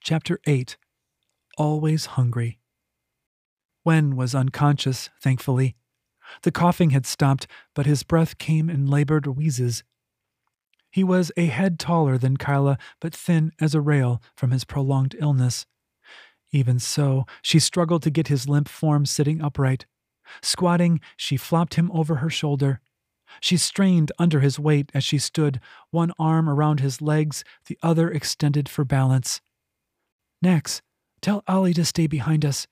Chapter 8 Always Hungry. Wen was unconscious, thankfully. The coughing had stopped, but his breath came in labored wheezes. He was a head taller than Kyla, but thin as a rail from his prolonged illness. Even so, she struggled to get his limp form sitting upright. Squatting, she flopped him over her shoulder. She strained under his weight as she stood, one arm around his legs, the other extended for balance. Nax, tell Ali to stay behind us.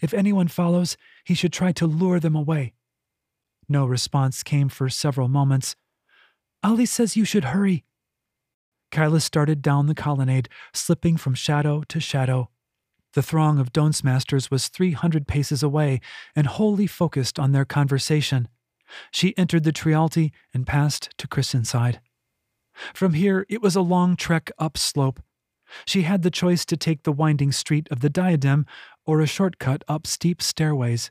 If anyone follows, he should try to lure them away. No response came for several moments. Ali says you should hurry. Kyla started down the colonnade, slipping from shadow to shadow. The throng of Dance Masters was 300 paces away and wholly focused on their conversation. She entered the Trialti and passed to Grisenside. From here, it was a long trek upslope. She had the choice to take the winding street of the Diadem or a shortcut up steep stairways.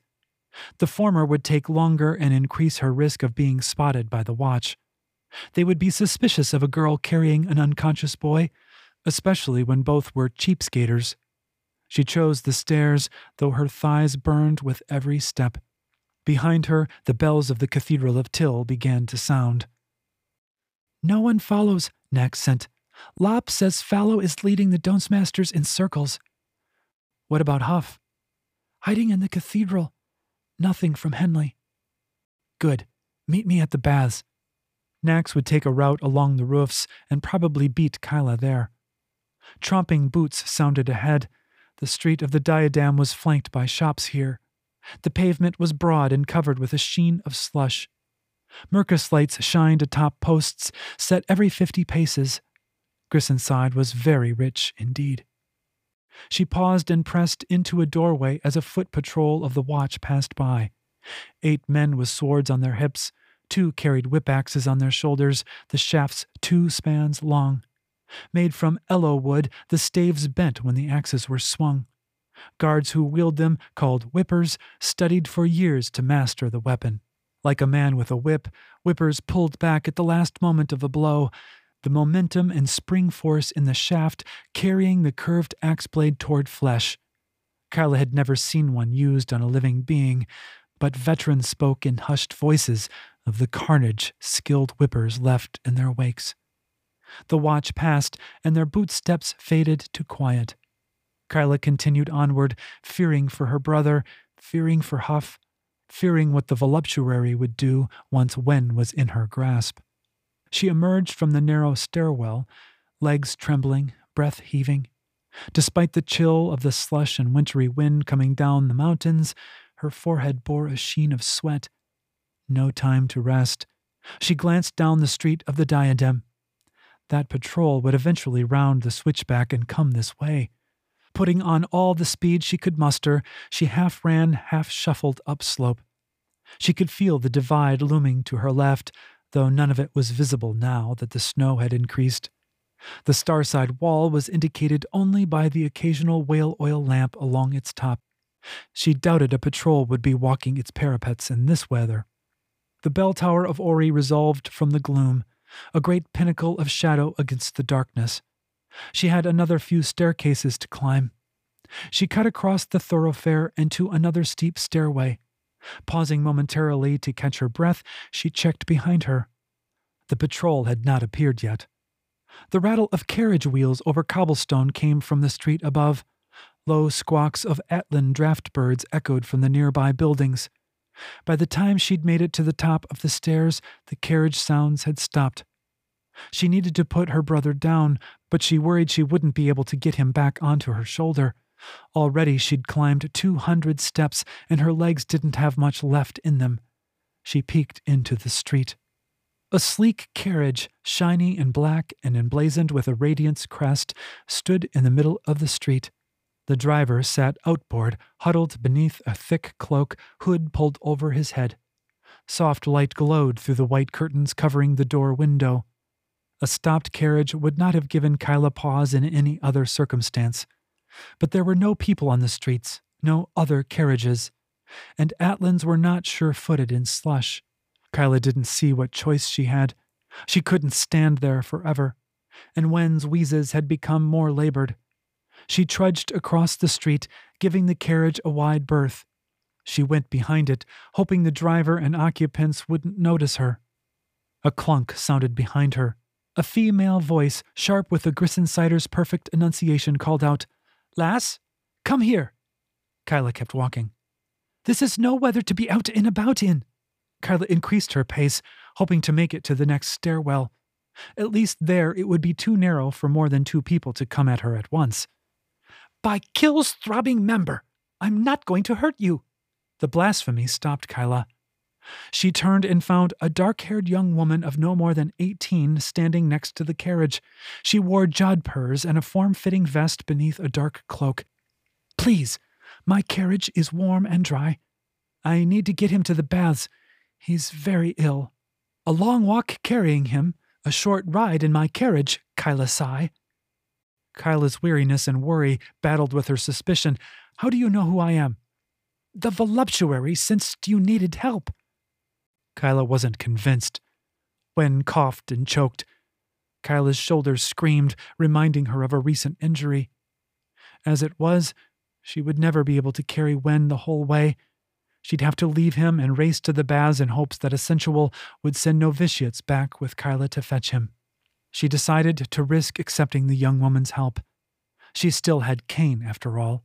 The former would take longer and increase her risk of being spotted by the watch. They would be suspicious of a girl carrying an unconscious boy, especially when both were cheapskaters. She chose the stairs, though her thighs burned with every step. Behind her, the bells of the Cathedral of Till began to sound. No one follows, Nax sent. Lop says Fallow is leading the Dance Masters in circles. What about Huff? Hiding in the cathedral. Nothing from Henley. Good. Meet me at the baths. Nax would take a route along the roofs and probably beat Kyla there. Tromping boots sounded ahead, the street of the diadem was flanked by shops here. The pavement was broad and covered with a sheen of slush. Mercus lights shined atop posts set every fifty paces. Grissenside was very rich indeed. She paused and pressed into a doorway as a foot patrol of the watch passed by. Eight men with swords on their hips, two carried whip axes on their shoulders, the shafts two spans long. Made from aloe wood, the staves bent when the axes were swung. Guards who wield them, called whippers, studied for years to master the weapon. Like a man with a whip, whippers pulled back at the last moment of a blow, the momentum and spring force in the shaft carrying the curved axe blade toward flesh. Kyla had never seen one used on a living being, but veterans spoke in hushed voices of the carnage skilled whippers left in their wakes. The watch passed, and their boot steps faded to quiet. Kyla continued onward, fearing for her brother, fearing for Huff, fearing what the voluptuary would do once Wen was in her grasp. She emerged from the narrow stairwell, legs trembling, breath heaving. Despite the chill of the slush and wintry wind coming down the mountains, her forehead bore a sheen of sweat. No time to rest. She glanced down the street of the diadem. That patrol would eventually round the switchback and come this way. Putting on all the speed she could muster, she half ran, half shuffled upslope. She could feel the divide looming to her left, though none of it was visible now that the snow had increased. The starside wall was indicated only by the occasional whale oil lamp along its top. She doubted a patrol would be walking its parapets in this weather. The bell tower of Ori resolved from the gloom, a great pinnacle of shadow against the darkness. She had another few staircases to climb. She cut across the thoroughfare and to another steep stairway. Pausing momentarily to catch her breath, she checked behind her. The patrol had not appeared yet. The rattle of carriage wheels over cobblestone came from the street above. Low squawks of Atlan draft birds echoed from the nearby buildings. By the time she'd made it to the top of the stairs, the carriage sounds had stopped. She needed to put her brother down, but she worried she wouldn't be able to get him back onto her shoulder. Already she'd climbed 200 steps, and her legs didn't have much left in them. She peeked into the street. A sleek carriage, shiny and black and emblazoned with a radiance crest, stood in the middle of the street. The driver sat outboard, huddled beneath a thick cloak, hood pulled over his head. Soft light glowed through the white curtains covering the door window. A stopped carriage would not have given Kyla pause in any other circumstance. But there were no people on the streets, no other carriages, and Atlans were not sure footed in slush. Kyla didn't see what choice she had. She couldn't stand there forever, and Wen's wheezes had become more labored. She trudged across the street, giving the carriage a wide berth. She went behind it, hoping the driver and occupants wouldn't notice her. A clunk sounded behind her. A female voice, sharp with the Grisensider's perfect enunciation, called out, Lass, come here. Kyla kept walking. This is no weather to be out and about in. Kyla increased her pace, hoping to make it to the next stairwell. At least there it would be too narrow for more than two people to come at her at once. By Kill's throbbing member, I'm not going to hurt you. The blasphemy stopped Kyla. She turned and found a dark haired young woman of no more than eighteen standing next to the carriage. She wore jodhpurs and a form fitting vest beneath a dark cloak. Please, my carriage is warm and dry. I need to get him to the baths. He's very ill. A long walk carrying him, a short ride in my carriage, Kyla sigh. Kyla's weariness and worry battled with her suspicion. How do you know who I am? The voluptuary, since you needed help. Kyla wasn't convinced. Wen coughed and choked. Kyla's shoulders screamed, reminding her of a recent injury. As it was, she would never be able to carry Wen the whole way. She'd have to leave him and race to the baths in hopes that a sensual would send novitiates back with Kyla to fetch him. She decided to risk accepting the young woman's help. She still had Kane, after all.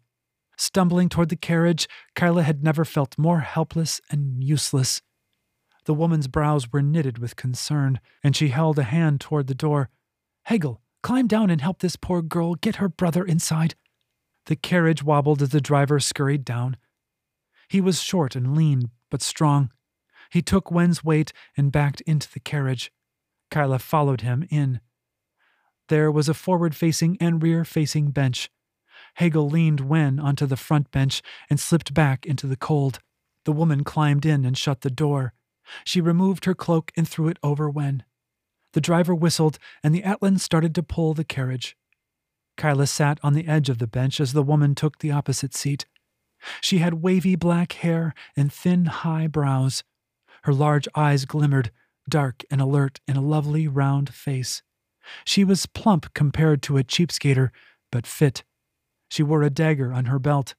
Stumbling toward the carriage, Kyla had never felt more helpless and useless. The woman's brows were knitted with concern, and she held a hand toward the door. Hegel, climb down and help this poor girl get her brother inside. The carriage wobbled as the driver scurried down. He was short and lean, but strong. He took Wen's weight and backed into the carriage. Kyla followed him in. There was a forward facing and rear facing bench. Hegel leaned Wen onto the front bench and slipped back into the cold. The woman climbed in and shut the door. She removed her cloak and threw it over Wen. The driver whistled, and the Atlan started to pull the carriage. Kyla sat on the edge of the bench as the woman took the opposite seat. She had wavy black hair and thin, high brows. Her large eyes glimmered, dark and alert in a lovely round face. She was plump compared to a cheapskater, but fit. She wore a dagger on her belt.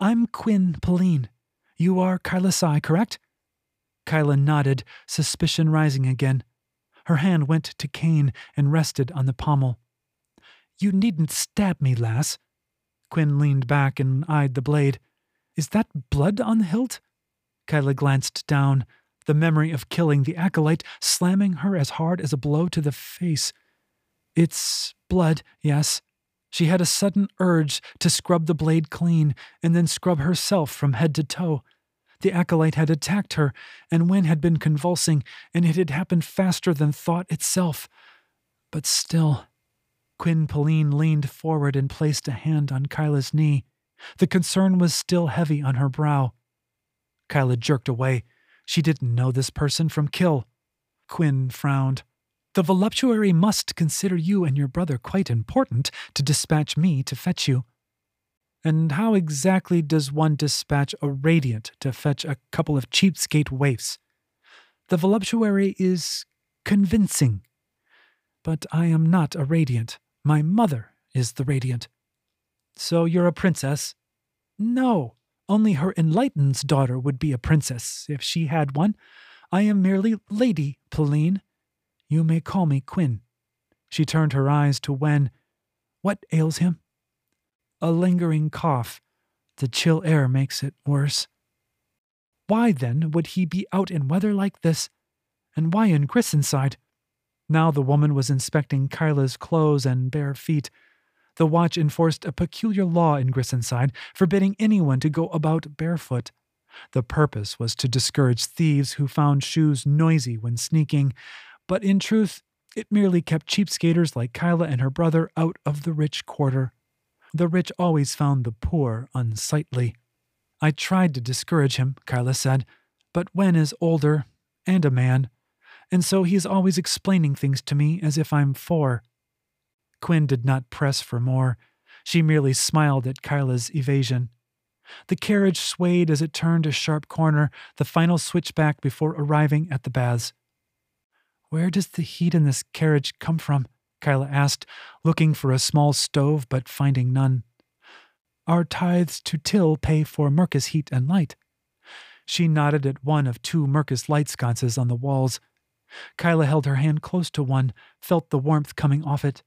I'm Quinn Pauline. You are Kyla Sai, correct? Kyla nodded, suspicion rising again. Her hand went to Kane and rested on the pommel. You needn't stab me, lass. Quinn leaned back and eyed the blade. Is that blood on the hilt? Kyla glanced down, the memory of killing the acolyte slamming her as hard as a blow to the face. It's blood, yes. She had a sudden urge to scrub the blade clean and then scrub herself from head to toe. The acolyte had attacked her, and Wen had been convulsing, and it had happened faster than thought itself. But still. Quinn Pauline leaned forward and placed a hand on Kyla's knee. The concern was still heavy on her brow. Kyla jerked away. She didn't know this person from Kill. Quinn frowned. The voluptuary must consider you and your brother quite important to dispatch me to fetch you. And how exactly does one dispatch a radiant to fetch a couple of cheapskate waifs? The voluptuary is convincing. But I am not a radiant. My mother is the radiant. So you're a princess? No, only her enlightened's daughter would be a princess, if she had one. I am merely Lady Pauline. You may call me Quinn. She turned her eyes to Wen. What ails him? A lingering cough. The chill air makes it worse. Why, then, would he be out in weather like this? And why in Grisenside? Now the woman was inspecting Kyla's clothes and bare feet. The watch enforced a peculiar law in Grisenside forbidding anyone to go about barefoot. The purpose was to discourage thieves who found shoes noisy when sneaking, but in truth, it merely kept cheapskaters like Kyla and her brother out of the rich quarter. The rich always found the poor unsightly. I tried to discourage him, Kyla said, but Wen is older and a man, and so he is always explaining things to me as if I'm four. Quinn did not press for more. She merely smiled at Kyla's evasion. The carriage swayed as it turned a sharp corner, the final switchback before arriving at the baths. Where does the heat in this carriage come from? Kyla asked, looking for a small stove but finding none. Our tithes to Till pay for Mercus heat and light. She nodded at one of two Mercus light sconces on the walls. Kyla held her hand close to one, felt the warmth coming off it.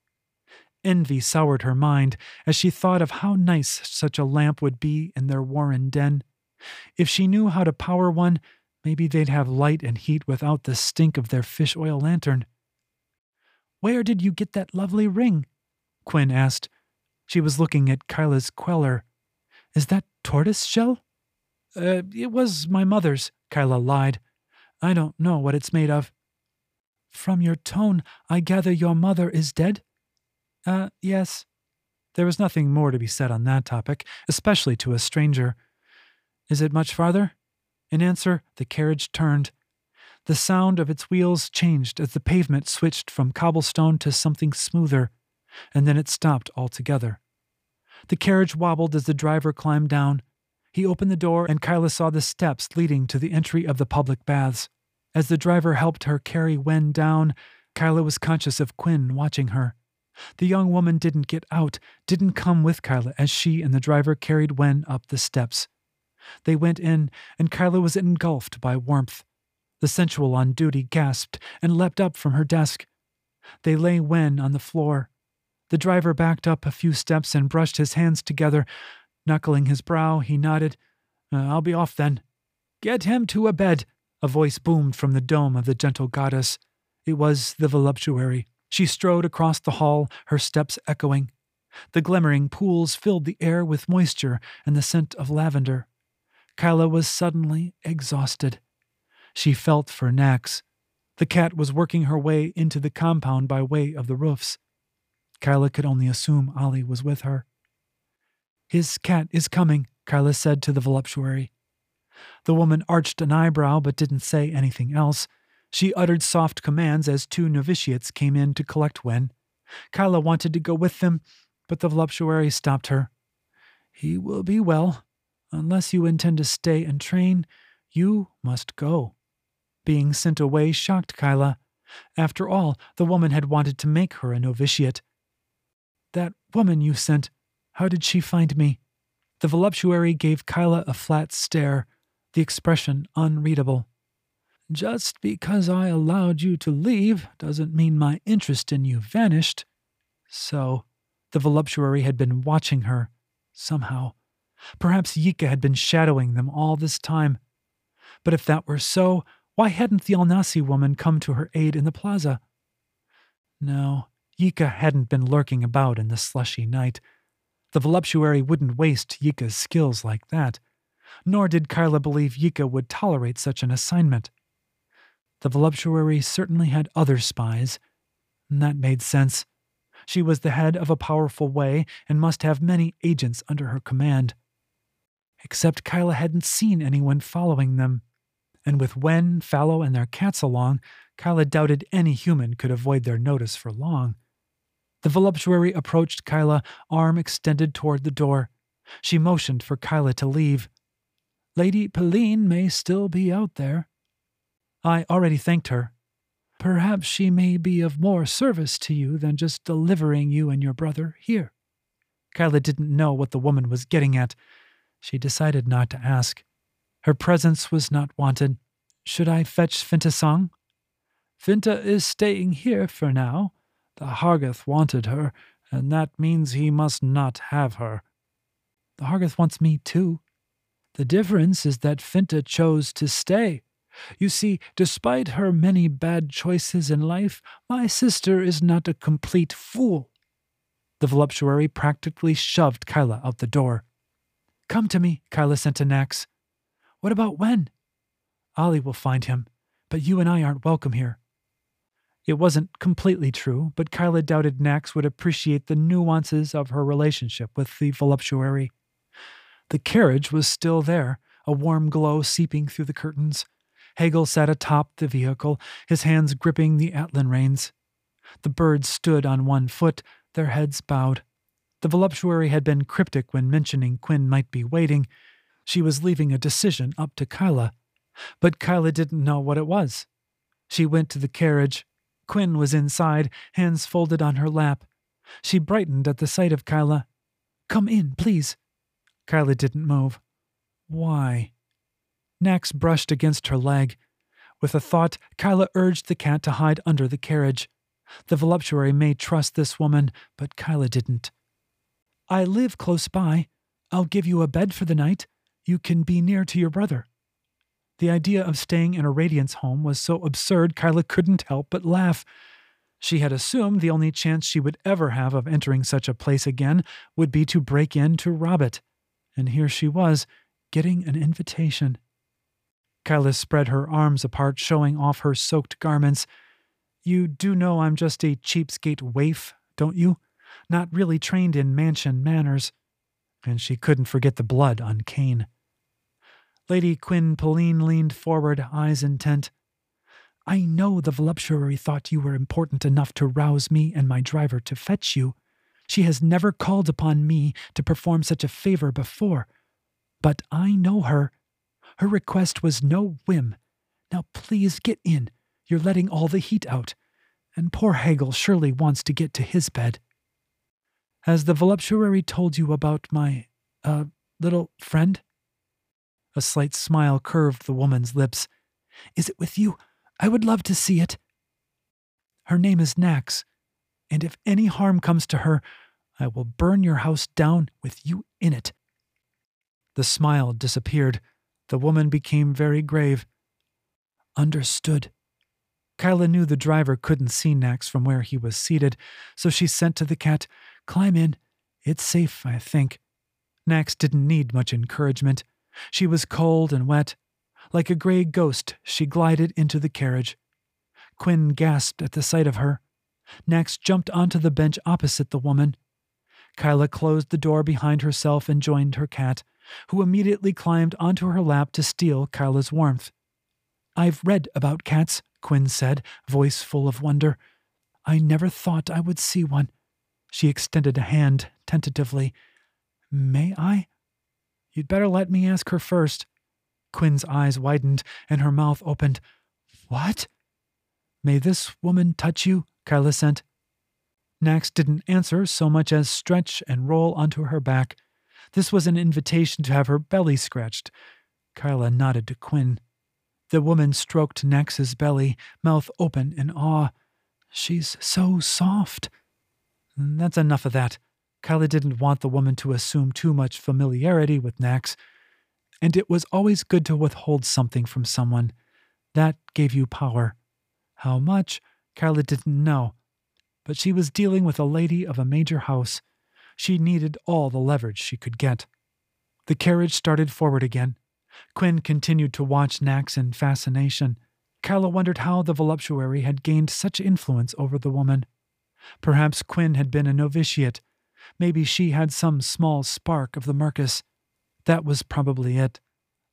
Envy soured her mind as she thought of how nice such a lamp would be in their Warren den. If she knew how to power one, maybe they'd have light and heat without the stink of their fish oil lantern. Where did you get that lovely ring? Quinn asked. She was looking at Kyla's queller. Is that tortoise shell? Uh, it was my mother's, Kyla lied. I don't know what it's made of. From your tone, I gather your mother is dead? Uh, yes. There was nothing more to be said on that topic, especially to a stranger. Is it much farther? In answer, the carriage turned. The sound of its wheels changed as the pavement switched from cobblestone to something smoother, and then it stopped altogether. The carriage wobbled as the driver climbed down. He opened the door, and Kyla saw the steps leading to the entry of the public baths. As the driver helped her carry Wen down, Kyla was conscious of Quinn watching her. The young woman didn't get out, didn't come with Kyla as she and the driver carried Wen up the steps. They went in, and Kyla was engulfed by warmth. The sensual on duty gasped and leapt up from her desk. They lay Wen on the floor. The driver backed up a few steps and brushed his hands together. Knuckling his brow, he nodded. Uh, I'll be off then. Get him to a bed, a voice boomed from the dome of the gentle goddess. It was the voluptuary. She strode across the hall, her steps echoing. The glimmering pools filled the air with moisture and the scent of lavender. Kyla was suddenly exhausted. She felt for Nax. The cat was working her way into the compound by way of the roofs. Kyla could only assume Ollie was with her. His cat is coming, Kyla said to the voluptuary. The woman arched an eyebrow but didn't say anything else. She uttered soft commands as two novitiates came in to collect Wen. Kyla wanted to go with them, but the voluptuary stopped her. He will be well. Unless you intend to stay and train, you must go. Being sent away shocked Kyla. After all, the woman had wanted to make her a novitiate. That woman you sent, how did she find me? The voluptuary gave Kyla a flat stare, the expression unreadable. Just because I allowed you to leave doesn't mean my interest in you vanished. So, the voluptuary had been watching her, somehow. Perhaps Yika had been shadowing them all this time. But if that were so, why hadn't the Alnasi woman come to her aid in the plaza? No, Yika hadn't been lurking about in the slushy night. The voluptuary wouldn't waste Yika's skills like that. Nor did Kyla believe Yika would tolerate such an assignment. The voluptuary certainly had other spies. And that made sense. She was the head of a powerful way and must have many agents under her command. Except Kyla hadn't seen anyone following them. And with Wen, Fallow, and their cats along, Kyla doubted any human could avoid their notice for long. The voluptuary approached Kyla, arm extended toward the door. She motioned for Kyla to leave. Lady Pauline may still be out there. I already thanked her. Perhaps she may be of more service to you than just delivering you and your brother here. Kyla didn't know what the woman was getting at. She decided not to ask. Her presence was not wanted. Should I fetch Finta Song? Finta is staying here for now. The Hargath wanted her, and that means he must not have her. The Hargath wants me too. The difference is that Finta chose to stay. You see, despite her many bad choices in life, my sister is not a complete fool. The voluptuary practically shoved Kyla out the door. Come to me, Kyla sent to Nax. What about Wen? Ollie will find him, but you and I aren't welcome here. It wasn't completely true, but Kyla doubted Nax would appreciate the nuances of her relationship with the voluptuary. The carriage was still there, a warm glow seeping through the curtains. Hegel sat atop the vehicle, his hands gripping the Atlan reins. The birds stood on one foot, their heads bowed. The voluptuary had been cryptic when mentioning Quinn might be waiting. She was leaving a decision up to Kyla. But Kyla didn't know what it was. She went to the carriage. Quinn was inside, hands folded on her lap. She brightened at the sight of Kyla. Come in, please. Kyla didn't move. Why? Nax brushed against her leg. With a thought, Kyla urged the cat to hide under the carriage. The voluptuary may trust this woman, but Kyla didn't. I live close by. I'll give you a bed for the night. You can be near to your brother. The idea of staying in a Radiance home was so absurd Kyla couldn't help but laugh. She had assumed the only chance she would ever have of entering such a place again would be to break in to rob it. And here she was, getting an invitation. Kyla spread her arms apart, showing off her soaked garments. You do know I'm just a cheapskate waif, don't you? Not really trained in mansion manners. And she couldn't forget the blood on Kane. Lady Quinn Pauline leaned forward, eyes intent. I know the voluptuary thought you were important enough to rouse me and my driver to fetch you. She has never called upon me to perform such a favor before. But I know her, her request was no whim. Now please get in. You're letting all the heat out. And poor Hegel surely wants to get to his bed. Has the voluptuary told you about my, uh, little friend? A slight smile curved the woman's lips. Is it with you? I would love to see it. Her name is Nax, and if any harm comes to her, I will burn your house down with you in it. The smile disappeared. The woman became very grave. Understood. Kyla knew the driver couldn't see Nax from where he was seated, so she sent to the cat, Climb in. It's safe, I think. Nax didn't need much encouragement. She was cold and wet. Like a gray ghost, she glided into the carriage. Quinn gasped at the sight of her. Nax jumped onto the bench opposite the woman. Kyla closed the door behind herself and joined her cat who immediately climbed onto her lap to steal Kyla's warmth. I've read about cats, Quinn said, voice full of wonder. I never thought I would see one. She extended a hand tentatively. May I? You'd better let me ask her first. Quinn's eyes widened and her mouth opened. What? May this woman touch you? Kyla sent. Nax didn't answer so much as stretch and roll onto her back. This was an invitation to have her belly scratched. Kyla nodded to Quinn. The woman stroked Nax's belly, mouth open in awe. She's so soft. That's enough of that. Kyla didn't want the woman to assume too much familiarity with Nax, and it was always good to withhold something from someone. That gave you power. How much, Kyla didn't know, but she was dealing with a lady of a major house she needed all the leverage she could get. The carriage started forward again. Quinn continued to watch Nax in fascination. Kyla wondered how the voluptuary had gained such influence over the woman. Perhaps Quinn had been a novitiate. Maybe she had some small spark of the Mercus. That was probably it.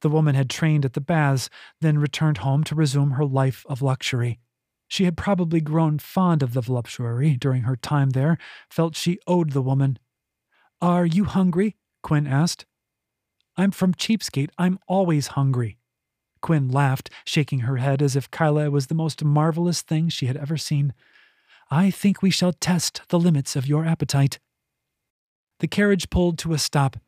The woman had trained at the baths, then returned home to resume her life of luxury. She had probably grown fond of the voluptuary during her time there, felt she owed the woman are you hungry? Quinn asked. I'm from Cheapskate. I'm always hungry. Quinn laughed, shaking her head as if Kyla was the most marvelous thing she had ever seen. I think we shall test the limits of your appetite. The carriage pulled to a stop.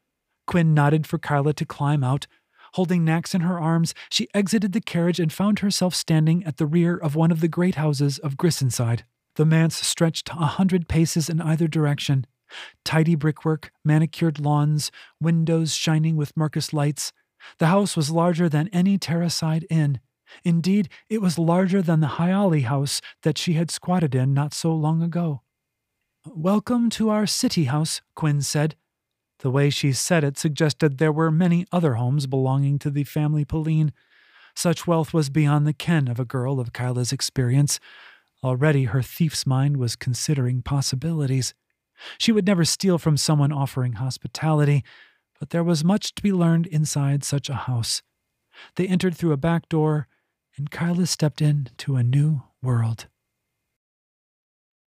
Quinn nodded for Kyla to climb out. Holding Nax in her arms, she exited the carriage and found herself standing at the rear of one of the great houses of Grissenside. The manse stretched a hundred paces in either direction. Tidy brickwork, manicured lawns, windows shining with Mercus lights. The house was larger than any Terracide inn. Indeed, it was larger than the Hyali house that she had squatted in not so long ago. Welcome to our city house, Quinn said. The way she said it suggested there were many other homes belonging to the family Pauline. Such wealth was beyond the ken of a girl of Kyla's experience. Already her thief's mind was considering possibilities. She would never steal from someone offering hospitality, but there was much to be learned inside such a house. They entered through a back door, and Kyla stepped into a new world.